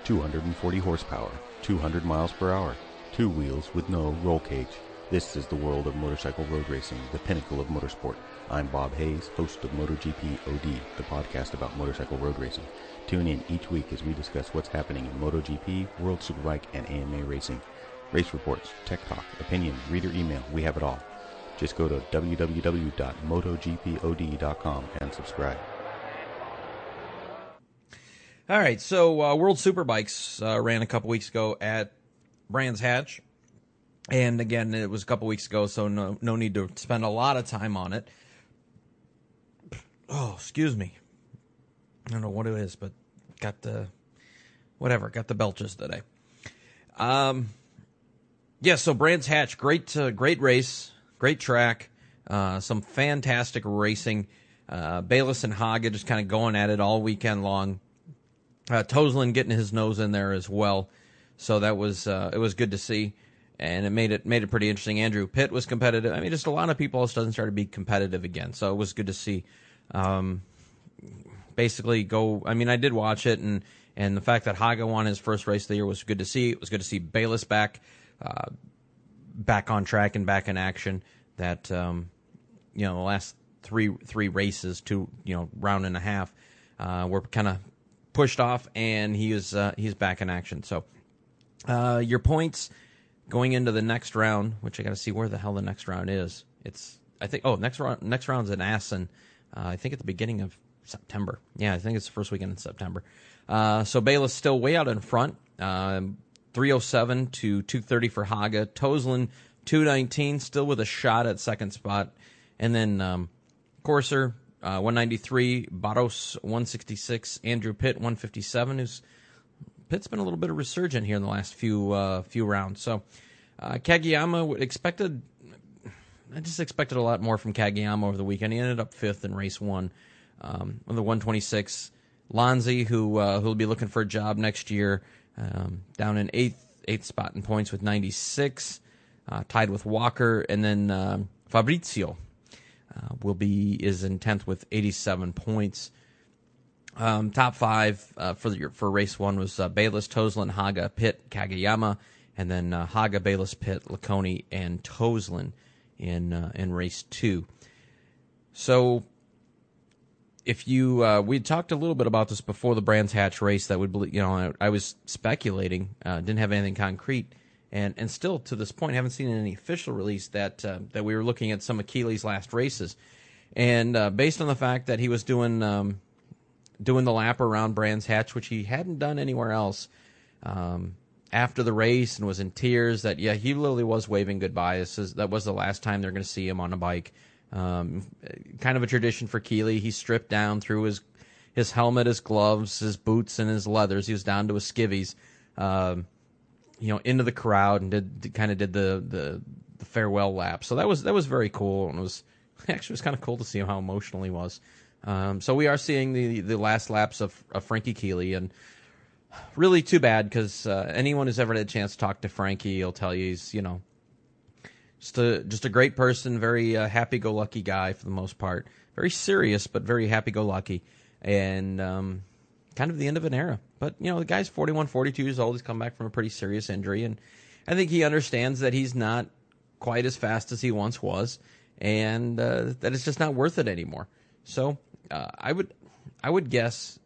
F: Two hundred and forty horsepower, two hundred miles per hour, two wheels with no roll cage. This is the world of motorcycle road racing, the pinnacle of motorsport. I'm Bob Hayes, host of MotoGP OD, the podcast about motorcycle road racing. Tune in each week as we discuss what's happening in MotoGP, World Superbike, and AMA racing. Race reports, tech talk, opinion, reader email, we have it all. Just go to www.motogpod.com and subscribe.
C: All right, so uh, World Superbikes uh, ran a couple weeks ago at Brands Hatch, and again, it was a couple weeks ago, so no no need to spend a lot of time on it. Oh, excuse me. I don't know what it is, but got the whatever, got the belches today. Um, yeah, so Brands Hatch, great uh, great race, great track, uh, some fantastic racing. Uh, Bayliss and Haga just kind of going at it all weekend long. Uh, Toseland getting his nose in there as well, so that was uh, it was good to see, and it made it made it pretty interesting. Andrew Pitt was competitive. I mean, just a lot of people all of a sudden started to be competitive again, so it was good to see. Um, basically, go. I mean, I did watch it, and and the fact that Haga won his first race of the year was good to see. It was good to see Bayliss back, uh, back on track and back in action. That um, you know the last three three races, two you know round and a half, uh, were kind of pushed off, and he is uh, he's back in action. So uh, your points going into the next round, which I got to see where the hell the next round is. It's I think oh next round next round's in Assen. Uh, I think at the beginning of September. Yeah, I think it's the first weekend in September. Uh, so Bayliss still way out in front. Um, 307 to 230 for Haga. Toseland 219, still with a shot at second spot. And then um, Corser uh, 193, Barros 166, Andrew Pitt 157. Who's Pitt's been a little bit of resurgent here in the last few uh, few rounds. So uh, Kagayama expected. I just expected a lot more from Kagayama over the weekend. He ended up fifth in race one um, the 126. Lanzi, who uh, who'll be looking for a job next year, um, down in eighth eighth spot in points with 96, uh, tied with Walker, and then uh, Fabrizio uh, will be is in tenth with 87 points. Um, top five uh, for the, for race one was uh, Bayliss, Toseland, Haga, Pitt, Kagayama, and then uh, Haga, Bayliss, Pitt, Laconi, and Toseland in in race two. So, if you uh, we talked a little bit about this before the Brands Hatch race, that would you know I, I was speculating, uh, didn't have anything concrete, and and still to this point haven't seen any official release that uh, that we were looking at some Chili's last races, and uh, based on the fact that he was doing um, doing the lap around Brands Hatch, which he hadn't done anywhere else. Um, after the race and was in tears that yeah he literally was waving goodbye. Says that was the last time they're going to see him on a bike. Um, kind of a tradition for Chili. He stripped down through his his helmet, his gloves, his boots, and his leathers. He was down to his skivvies, um, you know, into the crowd and did kind of did the, the the farewell lap. So that was that was very cool and it was actually it was kind of cool to see how emotional he was. Um, so we are seeing the the last laps of, of Frankie Chili and really too bad because uh, anyone who's ever had a chance to talk to Frankie, he'll tell you he's you know just a just a great person, very uh, happy-go-lucky guy for the most part. Very serious, but very happy-go-lucky, and um, kind of the end of an era. But you know, the guy's 41, 42 years old. He's come back from a pretty serious injury, and I think he understands that he's not quite as fast as he once was, and uh, that it's just not worth it anymore. So uh, I would I would guess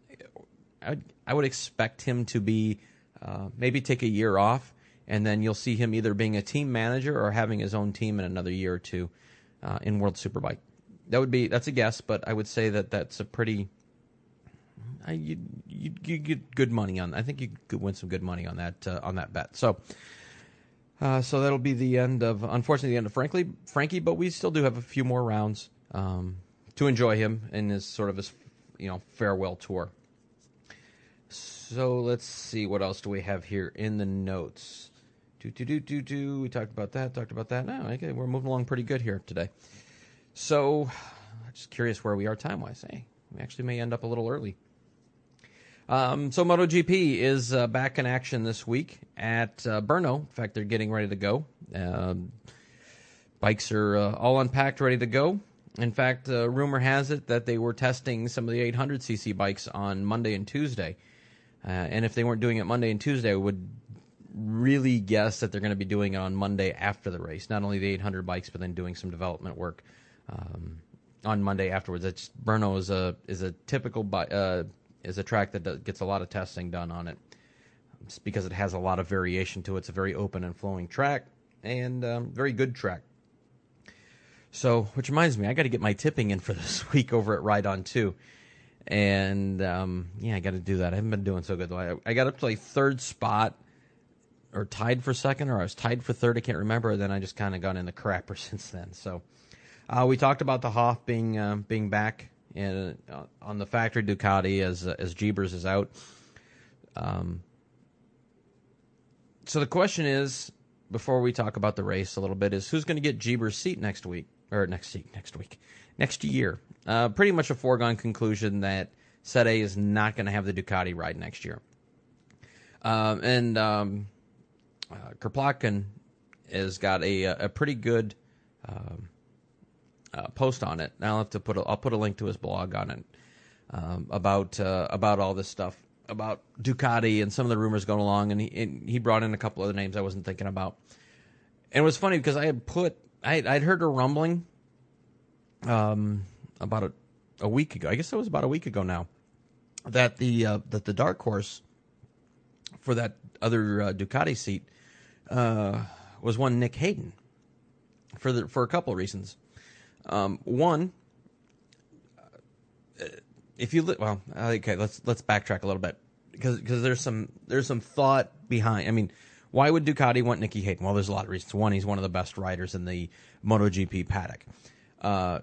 C: I would, I would expect him to be uh, maybe take a year off, and then you'll see him either being a team manager or having his own team in another year or two uh, in World Superbike. That would be that's a guess, but I would say that that's a pretty I, you, you you get good money on. I think you could win some good money on that uh, on that bet. So, uh, so that'll be the end of unfortunately the end of Frankly Frankie, but we still do have a few more rounds um, to enjoy him in his sort of his you know farewell tour. So let's see what else do we have here in the notes. Do do do do do. We talked about that. Talked about that. No, okay, we're moving along pretty good here today. So, just curious where we are time wise. Hey, we actually may end up a little early. Um, so MotoGP is uh, back in action this week at uh, Brno. In fact, they're getting ready to go. Um, bikes are uh, all unpacked, ready to go. In fact, uh, rumor has it that they were testing some of the 800cc bikes on Monday and Tuesday. Uh, and if they weren't doing it Monday and Tuesday, would really guess that they're going to be doing it on Monday after the race. Not only the 800 bikes, but then doing some development work um, on Monday afterwards. It's, Brno is a is a typical uh, is a track that gets a lot of testing done on it. It's because it has a lot of variation to it. It's a very open and flowing track and um, very good track. So, which reminds me, I got to get my tipping in for this week over at Ride On 2. And um, yeah, I got to do that. I haven't been doing so good though. I, I got up to like third spot or tied for second, or I was tied for third. I can't remember. Then I just kind of got in the crapper since then. So uh, we talked about the Hoff being uh, being back in, uh, on the factory Ducati as uh, as Gibers is out. Um, so the question is, before we talk about the race a little bit, is who's going to get Gibers' seat next week or next seat next week next year? Uh, pretty much a foregone conclusion that Sete is not going to have the Ducati ride next year. Um, and um, uh, Kropotkin has got a a pretty good um, uh, post on it. I'll have to put a, I'll put a link to his blog on it um, about uh, about all this stuff about Ducati and some of the rumors going along, and he and he brought in a couple other names I wasn't thinking about. And it was funny because I had put I I'd heard a rumbling um, about a, a week ago. I guess it was about a week ago now that the uh, that the dark horse for that other uh, Ducati seat uh, was one Nick Hayden for the for a couple of reasons. Um, one, uh, if you li- well, okay, let's let's backtrack a little bit because because there's some there's some thought behind. I mean, why would Ducati want Nicky Hayden? Well, there's a lot of reasons. One, he's one of the best riders in the MotoGP paddock. Uh,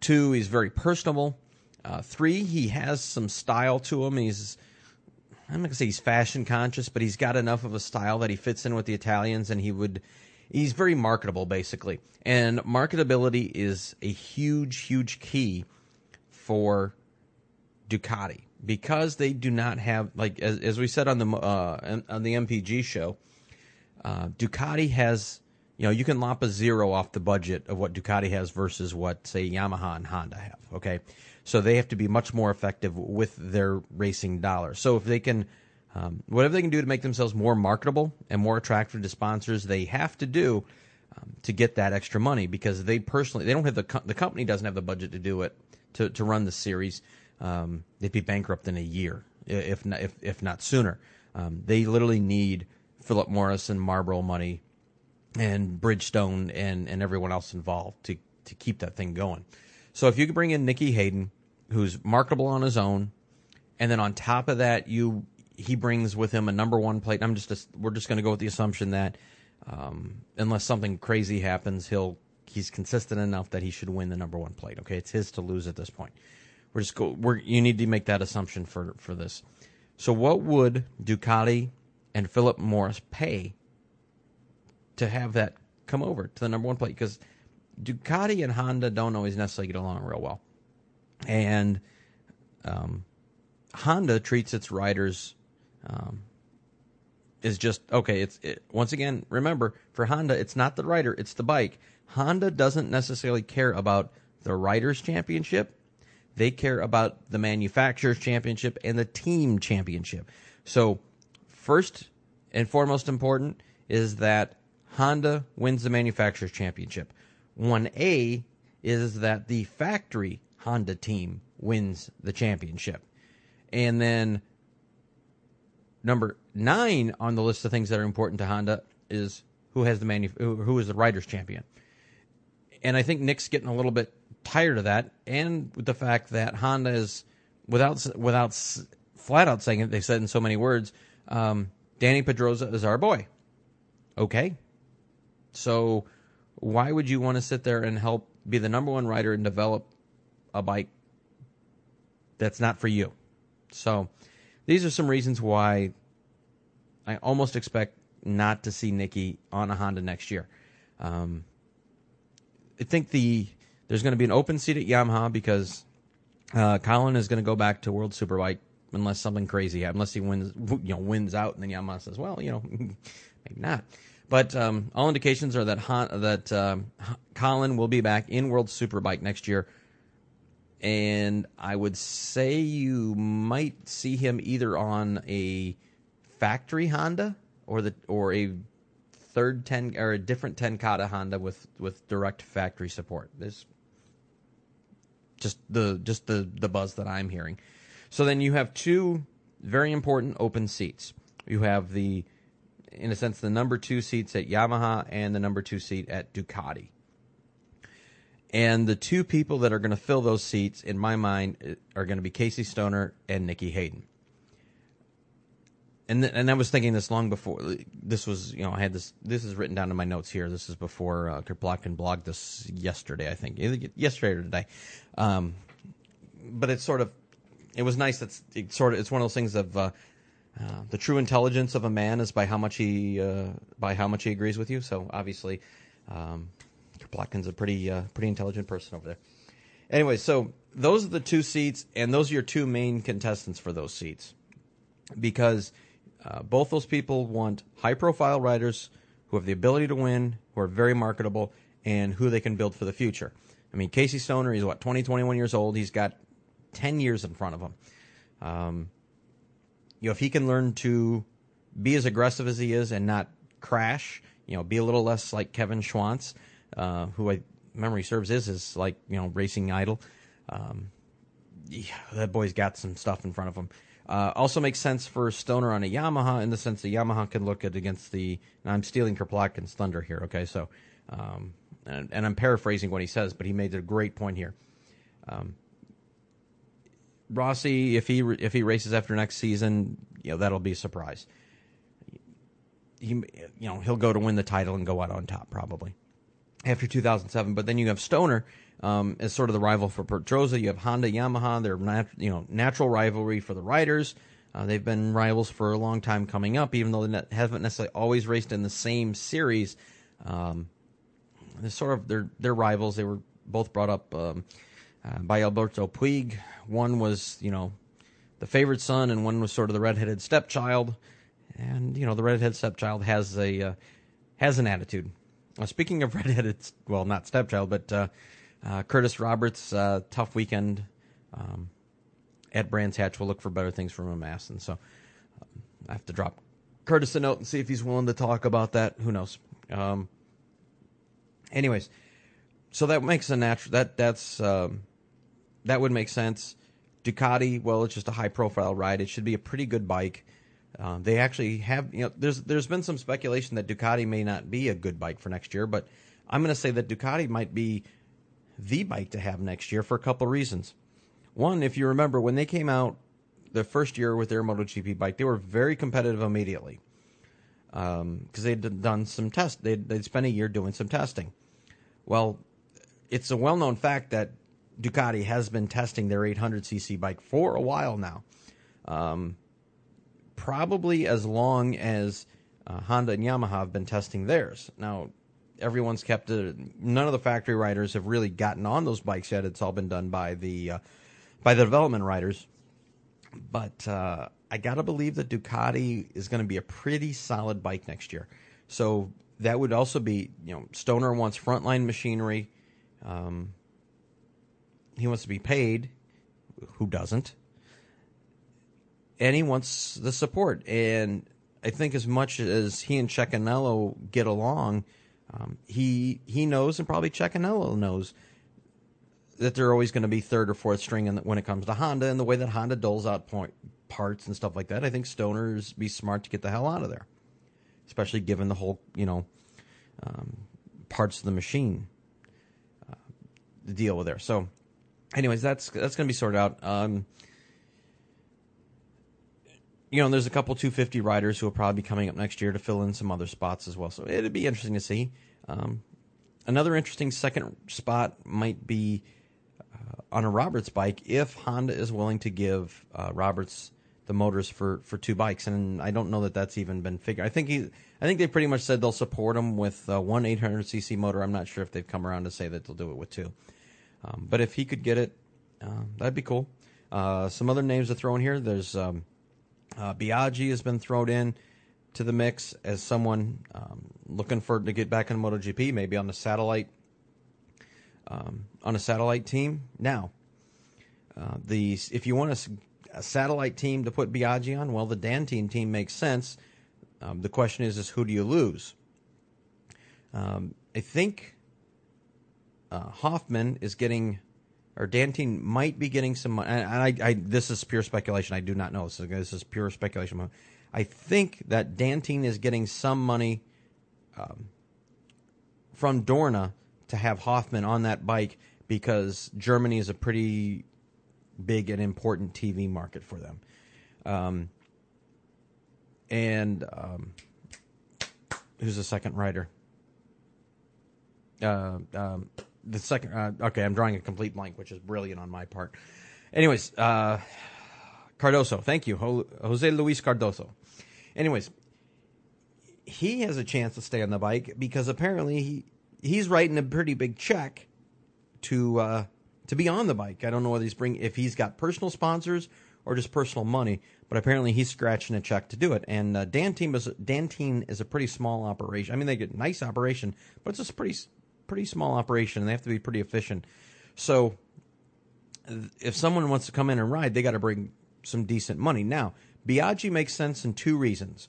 C: two, he's very personable. Uh, three, he has some style to him. He's I'm not gonna say he's fashion conscious, but he's got enough of a style that he fits in with the Italians, and he would he's very marketable basically. And marketability is a huge huge key for ducati because they do not have like as, as we said on the uh, on the mpg show uh, ducati has you know you can lop a zero off the budget of what ducati has versus what say yamaha and honda have okay so they have to be much more effective with their racing dollars so if they can um, whatever they can do to make themselves more marketable and more attractive to sponsors, they have to do um, to get that extra money because they personally they don't have the co- the company doesn't have the budget to do it to to run the series. Um, they'd be bankrupt in a year if not if if not sooner. Um, they literally need Philip Morris and Marlboro money and Bridgestone and and everyone else involved to to keep that thing going. So if you could bring in Nicky Hayden, who's marketable on his own, and then on top of that you he brings with him a number one plate. I'm just we're just going to go with the assumption that um, unless something crazy happens, he'll he's consistent enough that he should win the number one plate. Okay, it's his to lose at this point. We're just go. We're you need to make that assumption for for this. So what would Ducati and Philip Morris pay to have that come over to the number one plate? Because Ducati and Honda don't always necessarily get along real well, and um, Honda treats its riders um, is just okay. It's it, once again remember for Honda, it's not the rider, it's the bike. Honda doesn't necessarily care about the riders' championship. They care about the manufacturer's championship and the team championship. So, first and foremost important is that Honda wins the manufacturer's championship. 1A is that the factory Honda team wins the championship. And then number nine on the list of things that are important to Honda is who has the manu- who is the riders champion. And I think Nick's getting a little bit tired of that, and with the fact that Honda is without without flat out saying it, they said in so many words, um, Dani Pedrosa is our boy. Okay, so why would you want to sit there and help be the number one rider and develop a bike that's not for you? So these are some reasons why I almost expect not to see Nicky on a Honda next year. Um, I think the there's going to be an open seat at Yamaha because uh, Colin is going to go back to World Superbike unless something crazy happens, unless he wins, you know, wins out, and then Yamaha says, well, you know, maybe not. But um, all indications are that that um, Colin will be back in World Superbike next year, and I would say you might see him either on a factory Honda or the or a third ten or a different Ten Kate Honda with with direct factory support. This just the just the the buzz that I'm hearing. So then you have two very important open seats. You have the in a sense the number 2 seats at Yamaha and the number 2 seat at Ducati. And the two people that are going to fill those seats in my mind are going to be Casey Stoner and Nicky Hayden and th- and I was thinking this long before this was you know I had this this is written down in my notes here. This is before uh, Kropotkin blogged this yesterday, I think yesterday or today. Um, but it's sort of it was nice. That's it sort of it's one of those things of uh, uh, the true intelligence of a man is by how much he uh, by how much he agrees with you. So obviously, um, Kropotkin's a pretty uh, pretty intelligent person over there. Anyway, so those are the two seats, and those are your two main contestants for those seats because uh, both those people want high profile riders who have the ability to win, who are very marketable, and who they can build for the future. I mean, Casey Stoner, he's what, 20, 21 years old. He's got 10 years in front of him. Um, you know, if he can learn to be as aggressive as he is and not crash, you know, be a little less like Kevin Schwantz, uh, who I memory serves is his like, you know, racing idol. Um, yeah, that boy's got some stuff in front of him. Uh, also makes sense for Stoner on a Yamaha in the sense that Yamaha can look at against the. I'm stealing Kropotkin's thunder here, okay? So, um, and, and, I'm paraphrasing what he says, but he made a great point here. Um, Rossi, if he if he races after next season, you know that'll be a surprise. He, you know, he'll go to win the title and go out on top probably after 2007. But then you have Stoner um, as sort of the rival for Pedrosa. You have Honda, Yamaha. They're nat- you know natural rivalry for the riders. Uh, they've been rivals for a long time coming up, even though they haven't necessarily always raced in the same series. Um, they're sort of they're they're rivals. They were both brought up um, uh, by Alberto Puig. One was you know the favorite son, and one was sort of the redheaded stepchild. And you know the redheaded stepchild has a uh, has an attitude. Uh, speaking of redheaded, well, not stepchild, but uh, uh, Kurtis Roberts, tough weekend um, at Brands Hatch. We'll look for better things from him, Aston. So um, I have to drop Kurtis a note and see if he's willing to talk about that. Who knows? Um, anyways, so that makes a natural that that's um, that would make sense. Ducati, well, it's just a high profile ride. It should be a pretty good bike. Uh, they actually have, you know, there's there's been some speculation that Ducati may not be a good bike for next year, but I'm going to say that Ducati might be the bike to have next year for a couple of reasons. One, if you remember, when they came out the first year with their MotoGP bike, they were very competitive immediately because um, they'd done some tests. They'd, they'd spent a year doing some testing. Well, it's a well known fact that Ducati has been testing their 800cc bike for a while now. Um, probably as long as uh, Honda and Yamaha have been testing theirs. Now, everyone's kept it. None of the factory riders have really gotten on those bikes yet. It's all been done by the uh, by the development riders. But uh, I gotta believe that Ducati is going to be a pretty solid bike next year. So that would also be, you know, Stoner wants frontline machinery. Um, he wants to be paid. Who doesn't? And he wants the support. And I think as much as he and Cecchinello get along, um, he he knows, and probably Cecchinello knows that they're always going to be third or fourth string in, when it comes to Honda, and the way that Honda doles out point, parts and stuff like that. I think Stoner's be smart to get the hell out of there, especially given the whole you know um, parts of the machine uh, to deal with there. So, anyways, that's that's going to be sorted out. Um, you know, there's a couple 250 riders who will probably be coming up next year to fill in some other spots as well. So it'd be interesting to see. Um, another interesting second spot might be uh, on a Roberts bike if Honda is willing to give uh, Roberts the motors for, for two bikes, and I don't know that that's even been figured. I think he, I think they pretty much said they'll support him with uh, one 800cc motor. I'm not sure if they've come around to say that they'll do it with two, um, but if he could get it, uh, that'd be cool. Uh, some other names to throw in here. There's um, uh, Biaggi has been thrown in to the mix as someone um, looking for to get back in MotoGP, maybe on the satellite um, on a satellite team. Now, uh, the if you want a, a, satellite team to put Biaggi on, well, the d'Antin team makes sense. Um, the question is, is who do you lose? Um, I think uh, Hoffman is getting or d'Antin might be getting some money. And I, I, this is pure speculation. I do not know. So this is pure speculation. I think that d'Antin is getting some money um, from Dorna to have Hoffman on that bike because Germany is a pretty big and important TV market for them. Um, and um, who's the second rider? Uh, um, the second. Uh, okay, I'm drawing a complete blank, which is brilliant on my part. Anyways, uh, Cardoso, thank you, Jose Luis Cardoso. Anyways, he has a chance to stay on the bike because apparently he he's writing a pretty big check to uh, to be on the bike. I don't know whether he's bring if he's got personal sponsors or just personal money, but apparently he's scratching a check to do it. And uh, d'Antin is d'Antin is a pretty small operation. I mean, they get nice operation, but it's a pretty pretty small operation and they have to be pretty efficient. So if someone wants to come in and ride, they got to bring some decent money. Now, Biaggi makes sense in two reasons.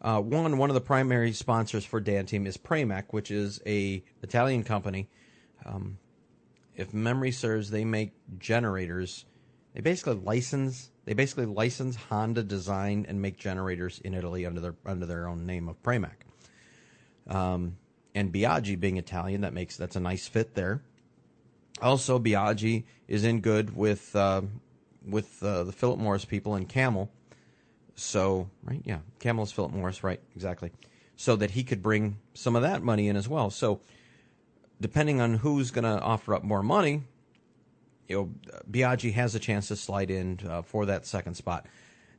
C: Uh, one, one of the primary sponsors for d'Antin is Pramac, which is a Italian company. Um, if memory serves, they make generators. They basically license. They basically license Honda design and make generators in Italy under their under their own name of Pramac. Um, and Biaggi being Italian, that makes that's a nice fit there. Also, Biaggi is in good with uh, with uh, the Philip Morris people and Camel. So, right, yeah, Camel is Philip Morris, right, exactly. So that he could bring some of that money in as well. So, depending on who's going to offer up more money, you know, Biaggi has a chance to slide in uh, for that second spot.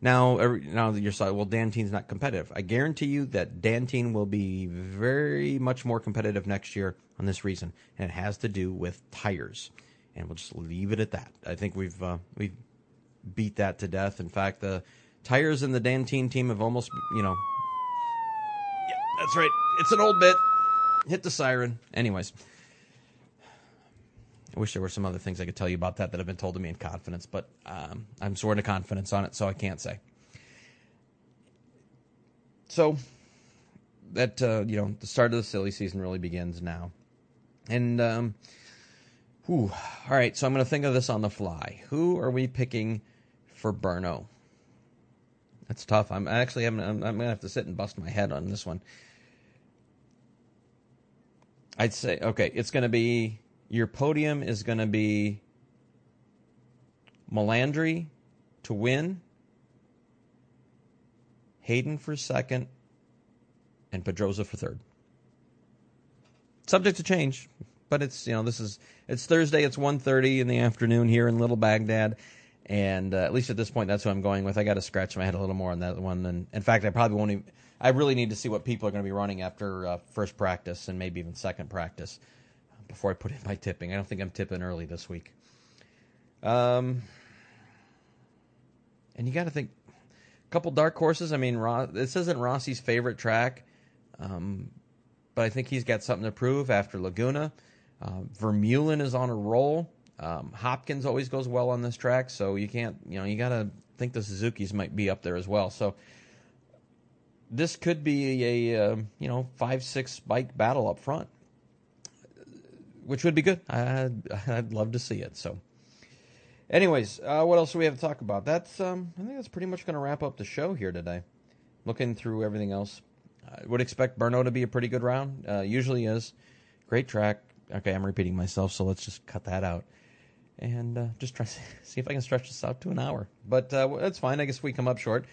C: Now, every, now you're saying, well, d'Antin's not competitive. I guarantee you that d'Antin will be very much more competitive next year on this reason, and it has to do with tires. And we'll just leave it at that. I think we've uh, we've beat that to death. In fact, the tires in the d'Antin team have almost, you know, yeah, that's right. It's an old bit. Hit the siren. Anyways. I wish there were some other things I could tell you about that that have been told to me in confidence, but um, I'm sworn to confidence on it, so I can't say. So that uh, you know, the start of the silly season really begins now, and um, whew, all right. So I'm going to think of this on the fly. Who are we picking for Brno? That's tough. I'm actually I'm, I'm, I'm going to have to sit and bust my head on this one. I'd say okay, it's going to be your podium is going to be Melandri to win, Hayden for second, and Pedrosa for third. Subject to change, but it's you know this is it's Thursday. It's 1.30 in the afternoon here in Little Baghdad, and uh, at least at this point, that's who I'm going with. I got to scratch my head a little more on that one. And in fact, I probably won't. Even, I really need to see what people are going to be running after uh, first practice and maybe even second practice before I put in my tipping. I don't think I'm tipping early this week. Um, and you got to think a couple dark horses. I mean, Ross, this isn't Rossi's favorite track, um, but I think he's got something to prove after Laguna. Uh, Vermeulen is on a roll. Um, Hopkins always goes well on this track, so you can't, you know, you got to think the Suzuki's might be up there as well. So this could be a uh, you know five six bike battle up front, which would be good. I'd, I'd love to see it. So, anyways, uh, what else do we have to talk about? That's um, I think that's pretty much going to wrap up the show here today. Looking through everything else, I would expect Brno to be a pretty good round. Uh, usually is. Great track. Okay, I'm repeating myself, so let's just cut that out and uh, just try to see if I can stretch this out to an hour. But uh, that's fine. I guess we come up short.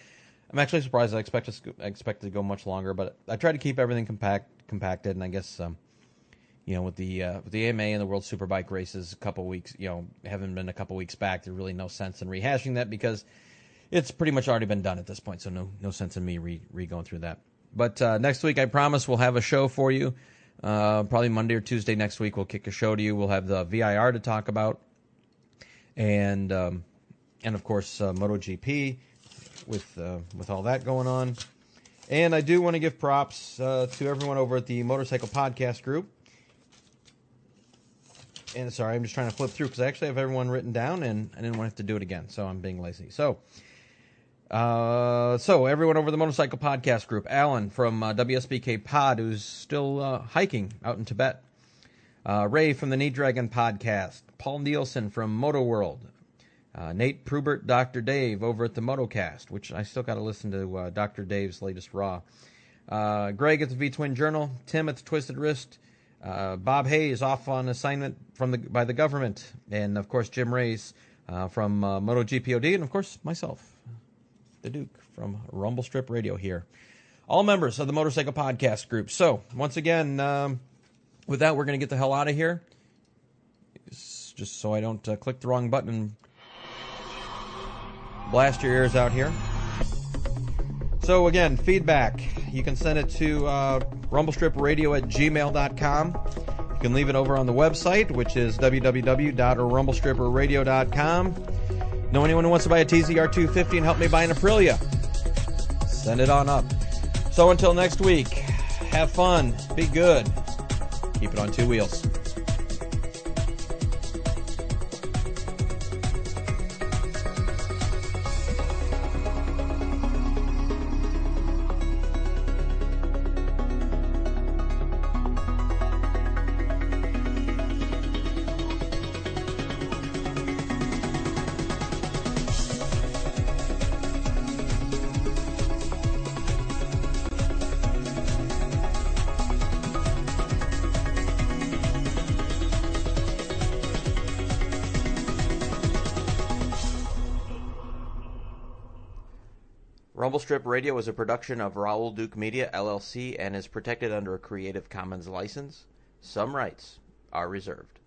C: I'm actually surprised. I expect to, I expect to go much longer, but I try to keep everything compact compacted. And I guess um, you know with the uh, with the AMA and the World Superbike races, a couple weeks, you know, haven't been a couple weeks back. There's really no sense in rehashing that because it's pretty much already been done at this point. So no no sense in me re, re going through that. But uh, next week, I promise we'll have a show for you. Uh, probably Monday or Tuesday next week, we'll kick a show to you. We'll have the VIR to talk about, and um, and of course uh, MotoGP with uh, with all that going on. And I do want to give props uh, to everyone over at the Motorcycle Podcast Group. And sorry, I'm just trying to flip through because I actually have everyone written down, and I didn't want to have to do it again, so I'm being lazy. So, uh, so everyone over the Motorcycle Podcast Group, Alan from uh, WSBK Pod, who's still uh, hiking out in Tibet. Uh, Ray from the Knee Dragon Podcast, Paul Nielsen from Moto World, uh, Nate Prubert, Dr. Dave over at the Motocast, which I still got to listen to uh, Dr. Dave's latest Raw. Greg at the V Twin Journal, Tim at the Twisted Wrist, uh, Bob Hayes off on assignment from the by the government, and of course Jim Race uh, from uh, MotoGPOD, and of course myself, the Duke from Rumble Strip Radio here. All members of the Motorcycle Podcast Group. So once again, um, with that, we're going to get the hell out of here. Just so I don't uh, click the wrong button blast your ears out here. So again, feedback. You can send it to uh, rumblestripradio at gmail.com. You can leave it over on the website, which is www.rumblestripradio.com. Know anyone who wants to buy a TZR 250 and help me buy an Aprilia? Send it on up. So until next week, have fun, be good, keep it on two wheels. Strip Radio is a production of Raoul Duke Media LLC and is protected under a Creative Commons license. Some rights are reserved.